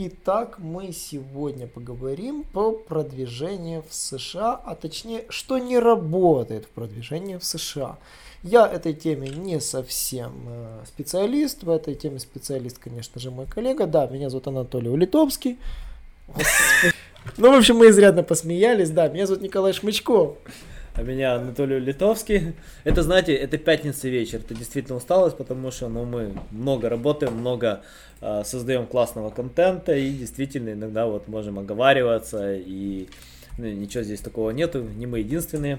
Итак, мы сегодня поговорим по продвижению в США, а точнее, что не работает в продвижении в США. Я этой теме не совсем э, специалист, в этой теме специалист, конечно же, мой коллега. Да, меня зовут Анатолий Улитовский. Ну, в общем, мы изрядно посмеялись. Да, меня зовут Николай Шмычков. А меня Анатолий Литовский. Это, знаете, это пятница вечер. Это действительно усталость, потому что ну, мы много работаем, много э, создаем классного контента и действительно иногда вот можем оговариваться и ну, ничего здесь такого нету, не мы единственные.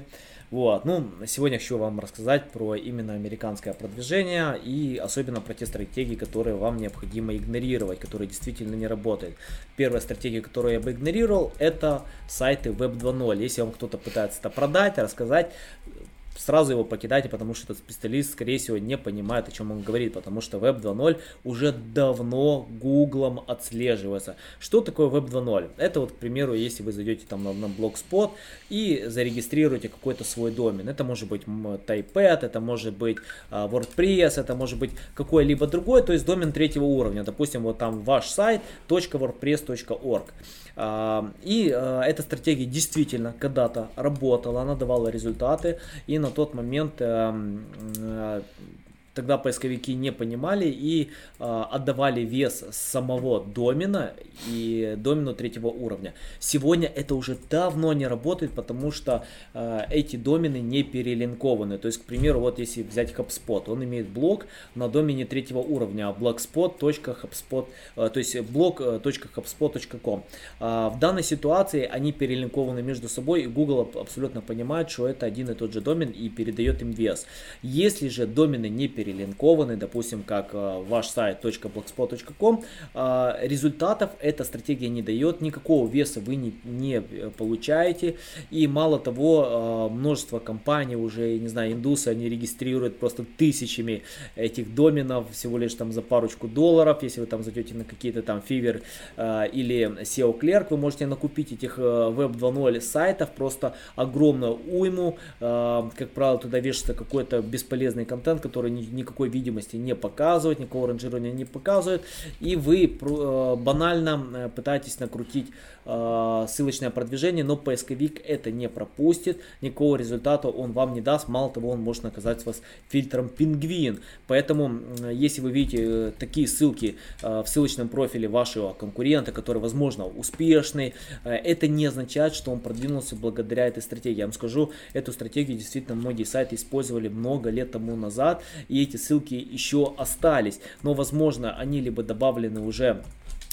Вот, ну, сегодня хочу вам рассказать про именно американское продвижение и особенно про те стратегии, которые вам необходимо игнорировать, которые действительно не работают. Первая стратегия, которую я бы игнорировал, это сайты Web 2.0. Если вам кто-то пытается это продать, рассказать, сразу его покидайте, потому что этот специалист, скорее всего, не понимает, о чем он говорит, потому что Web 2.0 уже давно Гуглом отслеживается. Что такое Web 2.0? Это вот, к примеру, если вы зайдете там на, на Blogspot и зарегистрируете какой-то свой домен. Это может быть Typepad, это может быть uh, WordPress, это может быть какой-либо другой, то есть домен третьего уровня. Допустим, вот там ваш сайт .wordpress.org. И а, эта стратегия действительно когда-то работала, она давала результаты, и на тот момент эм, э, тогда поисковики не понимали и э, отдавали вес самого домена и домену третьего уровня. Сегодня это уже давно не работает, потому что э, эти домены не перелинкованы. То есть, к примеру, вот если взять HubSpot, он имеет блок на домене третьего уровня, blogspot.hubspot, э, то есть blog.hubspot.com. Э, в данной ситуации они перелинкованы между собой, и Google абсолютно понимает, что это один и тот же домен и передает им вес. Если же домены не перелинкованы, перелинкованы, допустим, как э, ваш сайт .blogspot.com, э, результатов эта стратегия не дает, никакого веса вы не, не э, получаете, и мало того, множество компаний уже, не знаю, индусы, они регистрируют просто тысячами этих доменов всего лишь там за парочку долларов, если вы там зайдете на какие-то там Fiverr или SEO Clerk, вы можете накупить этих Web 2.0 сайтов просто огромную уйму, как правило, туда вешается какой-то бесполезный контент, который никакой видимости не показывает, никакого ранжирования не показывает, и вы э, банально э, пытаетесь накрутить э, ссылочное продвижение, но поисковик это не пропустит, никакого результата он вам не даст, мало того, он может наказать вас фильтром пингвин. Поэтому, если вы видите такие ссылки в ссылочном профиле вашего конкурента, который, возможно, успешный, это не означает, что он продвинулся благодаря этой стратегии. Я вам скажу, эту стратегию действительно многие сайты использовали много лет тому назад, и эти ссылки еще остались, но возможно они либо добавлены уже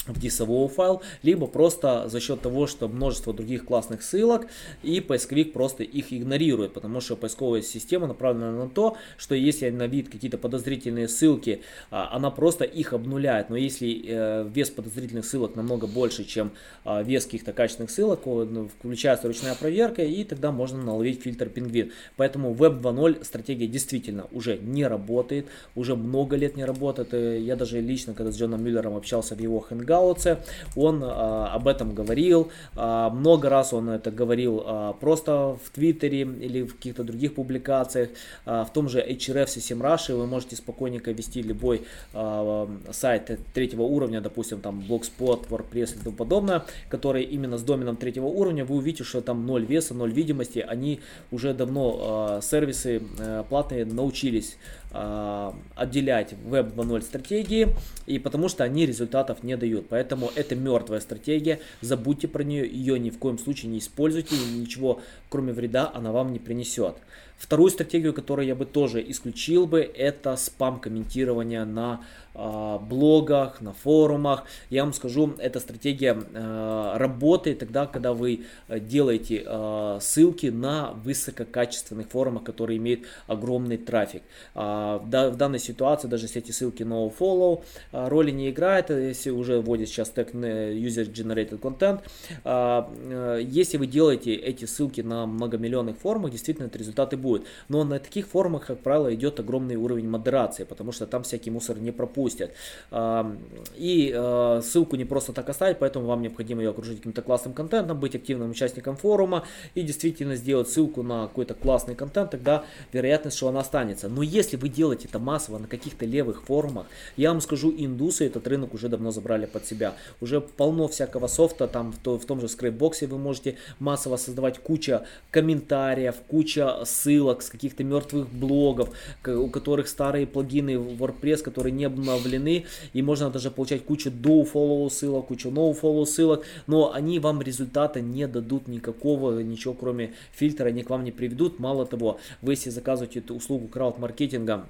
в дисовой файл, либо просто за счет того, что множество других классных ссылок, и поисковик просто их игнорирует, потому что поисковая система направлена на то, что если на вид какие-то подозрительные ссылки, а, она просто их обнуляет, но если э, вес подозрительных ссылок намного больше, чем а, вес каких-то качественных ссылок, ну, включается ручная проверка, и тогда можно наловить фильтр пингвин. Поэтому Web 2.0 стратегия действительно уже не работает, уже много лет не работает. Я даже лично, когда с Джоном Мюллером общался в его Hangout, Гаутсе, он а, об этом говорил, а, много раз он это говорил а, просто в Твиттере или в каких-то других публикациях, а, в том же HRF System Russia вы можете спокойненько вести любой а, сайт третьего уровня, допустим, там Blogspot, WordPress и тому подобное, который именно с доменом третьего уровня, вы увидите, что там ноль веса, ноль видимости, они уже давно а, сервисы а, платные научились а, отделять Web 2.0 стратегии, и потому что они результатов не дают. Поэтому это мертвая стратегия, забудьте про нее, ее ни в коем случае не используйте, ничего кроме вреда она вам не принесет. Вторую стратегию, которую я бы тоже исключил бы, это спам комментирования на э, блогах, на форумах. Я вам скажу, эта стратегия э, работает тогда, когда вы делаете э, ссылки на высококачественных форумах, которые имеют огромный трафик. Э, в, в данной ситуации даже если эти ссылки no follow э, роли не играет, если уже вводит сейчас тег User Generated Content. А, э, если вы делаете эти ссылки на многомиллионных форумах, действительно, это результаты будут. Но на таких форумах, как правило, идет огромный уровень модерации, потому что там всякий мусор не пропустят. И э, ссылку не просто так оставить, поэтому вам необходимо ее окружить каким-то классным контентом, быть активным участником форума и действительно сделать ссылку на какой-то классный контент, тогда вероятность, что она останется. Но если вы делаете это массово на каких-то левых форумах, я вам скажу, индусы этот рынок уже давно забрали под себя. Уже полно всякого софта, там в том же скрейпбоксе вы можете массово создавать куча комментариев, куча ссылок с каких-то мертвых блогов, у которых старые плагины в WordPress, которые не обновлены, и можно даже получать кучу do follow ссылок, кучу no follow ссылок, но они вам результата не дадут никакого, ничего кроме фильтра, они к вам не приведут. Мало того, вы если заказываете услугу крауд-маркетинга,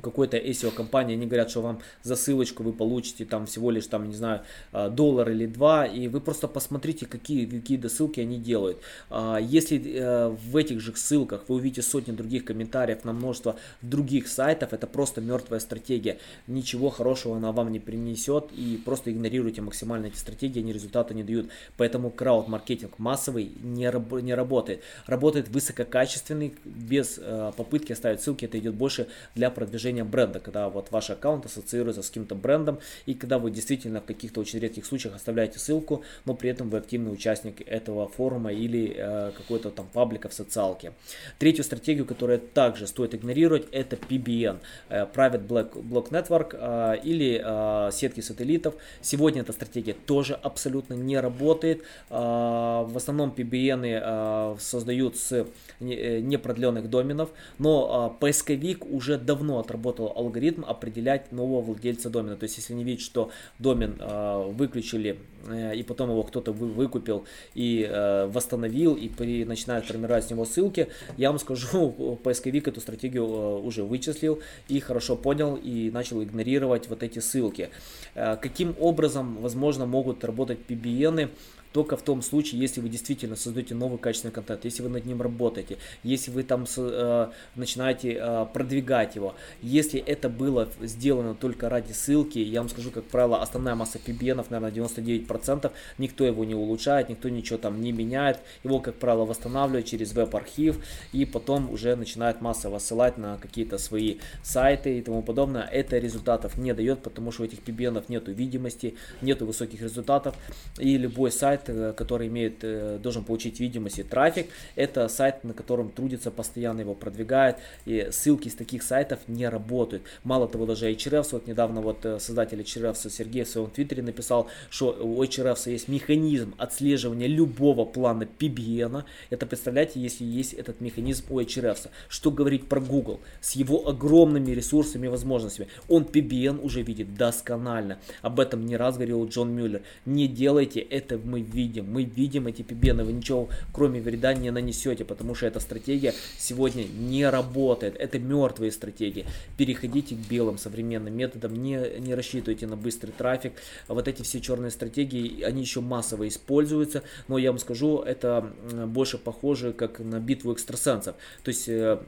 какой-то SEO компании, они говорят, что вам за ссылочку вы получите там всего лишь там, не знаю, а, доллар или два, и вы просто посмотрите, какие, какие ссылки они делают. А, если э, в этих же ссылках вы увидите сотни других комментариев на множество других сайтов, это просто мертвая стратегия. Ничего хорошего она вам не принесет, и просто игнорируйте максимально эти стратегии, они результата не дают. Поэтому крауд-маркетинг массовый не, раб, не работает. Работает высококачественный, без э, попытки оставить ссылки, это идет больше для продвижения продвижения бренда, когда вот ваш аккаунт ассоциируется с каким-то брендом, и когда вы действительно в каких-то очень редких случаях оставляете ссылку, но при этом вы активный участник этого форума или э, какой-то там паблика в социалке. Третью стратегию, которую также стоит игнорировать, это PBN, э, Private Block, Block Network э, или э, сетки сателлитов. Сегодня эта стратегия тоже абсолютно не работает. Э, в основном PBN э, создают с э, непродленных доменов, но э, поисковик уже давно отработал алгоритм определять нового владельца домена. То есть, если не видеть, что домен э, выключили э, и потом его кто-то вы, выкупил и э, восстановил и при, начинает формировать с него ссылки, я вам скажу, поисковик эту стратегию э, уже вычислил и хорошо понял и начал игнорировать вот эти ссылки. Э, каким образом, возможно, могут работать PBN? Только в том случае, если вы действительно создаете новый качественный контент, если вы над ним работаете, если вы там э, начинаете э, продвигать его. Если это было сделано только ради ссылки, я вам скажу, как правило, основная масса PBN, наверное, 99%, никто его не улучшает, никто ничего там не меняет, его, как правило, восстанавливают через веб-архив и потом уже начинает массово ссылать на какие-то свои сайты и тому подобное. Это результатов не дает, потому что у этих PBN нету видимости, нету высоких результатов и любой сайт Э, который имеет, э, должен получить видимость и трафик. Это сайт, на котором трудится, постоянно его продвигает. И ссылки с таких сайтов не работают. Мало того, даже HRFs, вот недавно вот э, создатель HRFs Сергей в своем твиттере написал, что у HRFs есть механизм отслеживания любого плана PBN. Это представляете, если есть этот механизм у HRFs. Что говорить про Google? С его огромными ресурсами и возможностями. Он PBN уже видит досконально. Об этом не раз говорил Джон Мюллер. Не делайте это, мы видим. Мы видим эти пибены, вы ничего кроме вреда не нанесете, потому что эта стратегия сегодня не работает. Это мертвые стратегии. Переходите к белым современным методам, не, не рассчитывайте на быстрый трафик. Вот эти все черные стратегии, они еще массово используются, но я вам скажу, это больше похоже как на битву экстрасенсов. То есть э,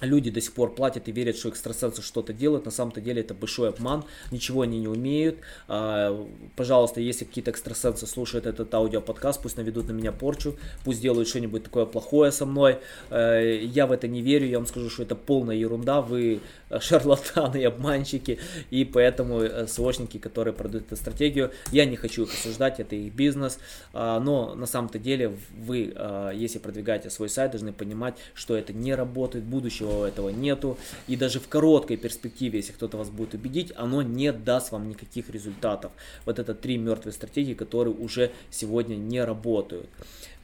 Люди до сих пор платят и верят, что экстрасенсы что-то делают. На самом-то деле это большой обман. Ничего они не умеют. А, пожалуйста, если какие-то экстрасенсы слушают этот аудиоподкаст, пусть наведут на меня порчу, пусть делают что-нибудь такое плохое со мной. Э, я в это не верю. Я вам скажу, что это полная ерунда. Вы шарлатаны и обманщики. И поэтому э, СОшники, которые продают эту стратегию, я не хочу их осуждать. Это их бизнес. А, но на самом-то деле вы, а, если продвигаете свой сайт, должны понимать, что это не работает. Будущего будущего этого нету. И даже в короткой перспективе, если кто-то вас будет убедить, оно не даст вам никаких результатов. Вот это три мертвые стратегии, которые уже сегодня не работают.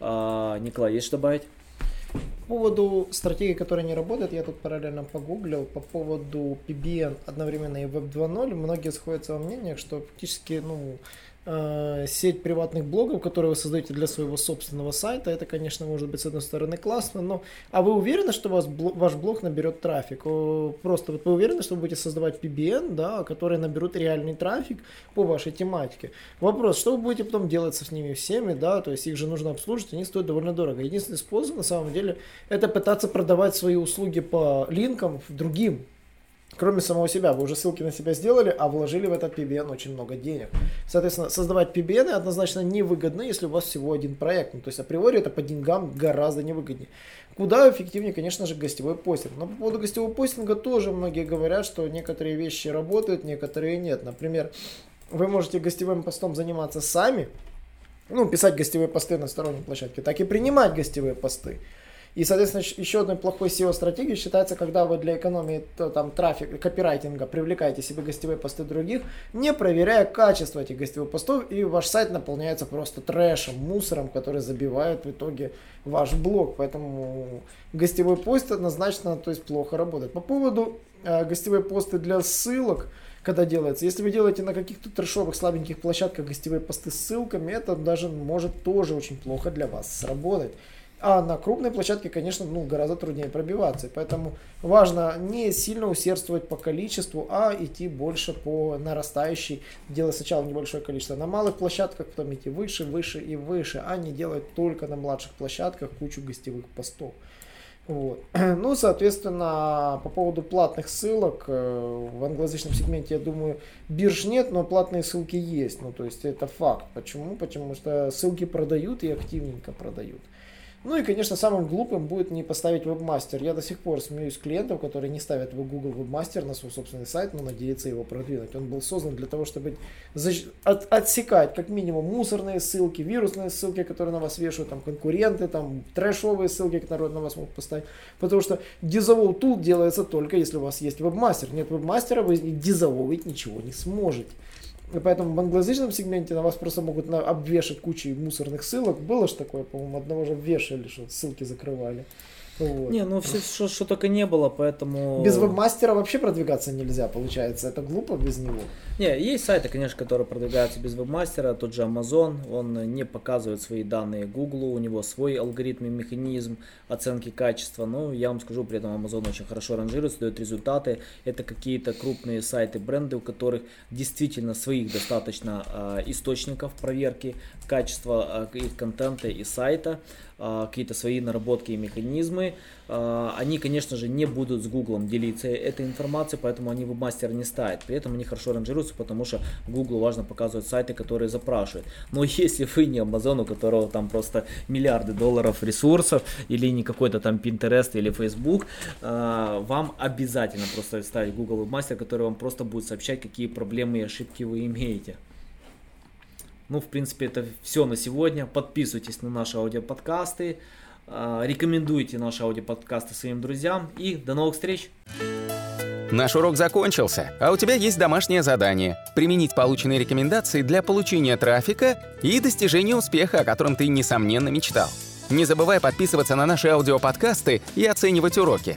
А, Николай, есть что добавить? По поводу стратегии, которая не работает, я тут параллельно погуглил. По поводу PBN одновременно и Web 2.0, многие сходятся во мнениях, что практически, ну, Э, сеть приватных блогов, которые вы создаете для своего собственного сайта, это, конечно, может быть, с одной стороны, классно, но... А вы уверены, что вас, ваш блог наберет трафик? Просто вот вы уверены, что вы будете создавать PBN, да, которые наберут реальный трафик по вашей тематике? Вопрос, что вы будете потом делать с ними всеми, да, то есть их же нужно обслуживать, они стоят довольно дорого. Единственный способ, на самом деле, это пытаться продавать свои услуги по линкам другим кроме самого себя. Вы уже ссылки на себя сделали, а вложили в этот PBN очень много денег. Соответственно, создавать PBN однозначно невыгодно, если у вас всего один проект. Ну, то есть априори это по деньгам гораздо невыгоднее. Куда эффективнее, конечно же, гостевой постинг. Но по поводу гостевого постинга тоже многие говорят, что некоторые вещи работают, некоторые нет. Например, вы можете гостевым постом заниматься сами, ну, писать гостевые посты на сторонней площадке, так и принимать гостевые посты. И, соответственно, еще одной плохой SEO-стратегией считается, когда вы для экономии то, там, трафика, копирайтинга привлекаете себе гостевые посты других, не проверяя качество этих гостевых постов, и ваш сайт наполняется просто трэшем, мусором, который забивает в итоге ваш блог. Поэтому гостевой пост однозначно то есть, плохо работает. По поводу э, гостевые посты для ссылок, когда делается. Если вы делаете на каких-то трешовых слабеньких площадках гостевые посты с ссылками, это даже может тоже очень плохо для вас сработать. А на крупной площадке, конечно, ну, гораздо труднее пробиваться. поэтому важно не сильно усердствовать по количеству, а идти больше по нарастающей. Делать сначала небольшое количество на малых площадках, потом идти выше, выше и выше, а не делать только на младших площадках кучу гостевых постов. Вот. Ну, соответственно, по поводу платных ссылок, э, в англоязычном сегменте, я думаю, бирж нет, но платные ссылки есть. Ну, то есть это факт. Почему? Потому что ссылки продают и активненько продают. Ну и, конечно, самым глупым будет не поставить вебмастер. Я до сих пор смеюсь клиентов, которые не ставят в Google вебмастер на свой собственный сайт, но надеются его продвинуть. Он был создан для того, чтобы от, отсекать как минимум мусорные ссылки, вирусные ссылки, которые на вас вешают, там конкуренты, там трэшовые ссылки, которые на вас могут поставить. Потому что дизовол тул делается только если у вас есть вебмастер. Нет вебмастера, вы дизоволить ничего не сможете. И поэтому в англоязычном сегменте на вас просто могут на, обвешать кучей мусорных ссылок. Было же такое, по-моему, одного же вешали, что ссылки закрывали. Вот. Не, ну все, что, что только не было, поэтому... Без вебмастера вообще продвигаться нельзя, получается. Это глупо без него. Не, есть сайты, конечно, которые продвигаются без вебмастера. Тот же Amazon, он не показывает свои данные Google, у него свой алгоритм и механизм оценки качества. Но я вам скажу, при этом Amazon очень хорошо ранжируется, дает результаты. Это какие-то крупные сайты, бренды, у которых действительно своих достаточно э, источников проверки качества э, их контента и сайта. А, какие-то свои наработки и механизмы. А, они, конечно же, не будут с Google делиться этой информацией, поэтому они вебмастера не ставят. При этом они хорошо ранжируются, потому что Google важно показывать сайты, которые запрашивают. Но если вы не Amazon, у которого там просто миллиарды долларов ресурсов, или не какой-то там Pinterest или Facebook, а, вам обязательно просто ставить Google Webmaster, который вам просто будет сообщать, какие проблемы и ошибки вы имеете. Ну, в принципе, это все на сегодня. Подписывайтесь на наши аудиоподкасты, а, рекомендуйте наши аудиоподкасты своим друзьям и до новых встреч! Наш урок закончился, а у тебя есть домашнее задание – применить полученные рекомендации для получения трафика и достижения успеха, о котором ты, несомненно, мечтал. Не забывай подписываться на наши аудиоподкасты и оценивать уроки.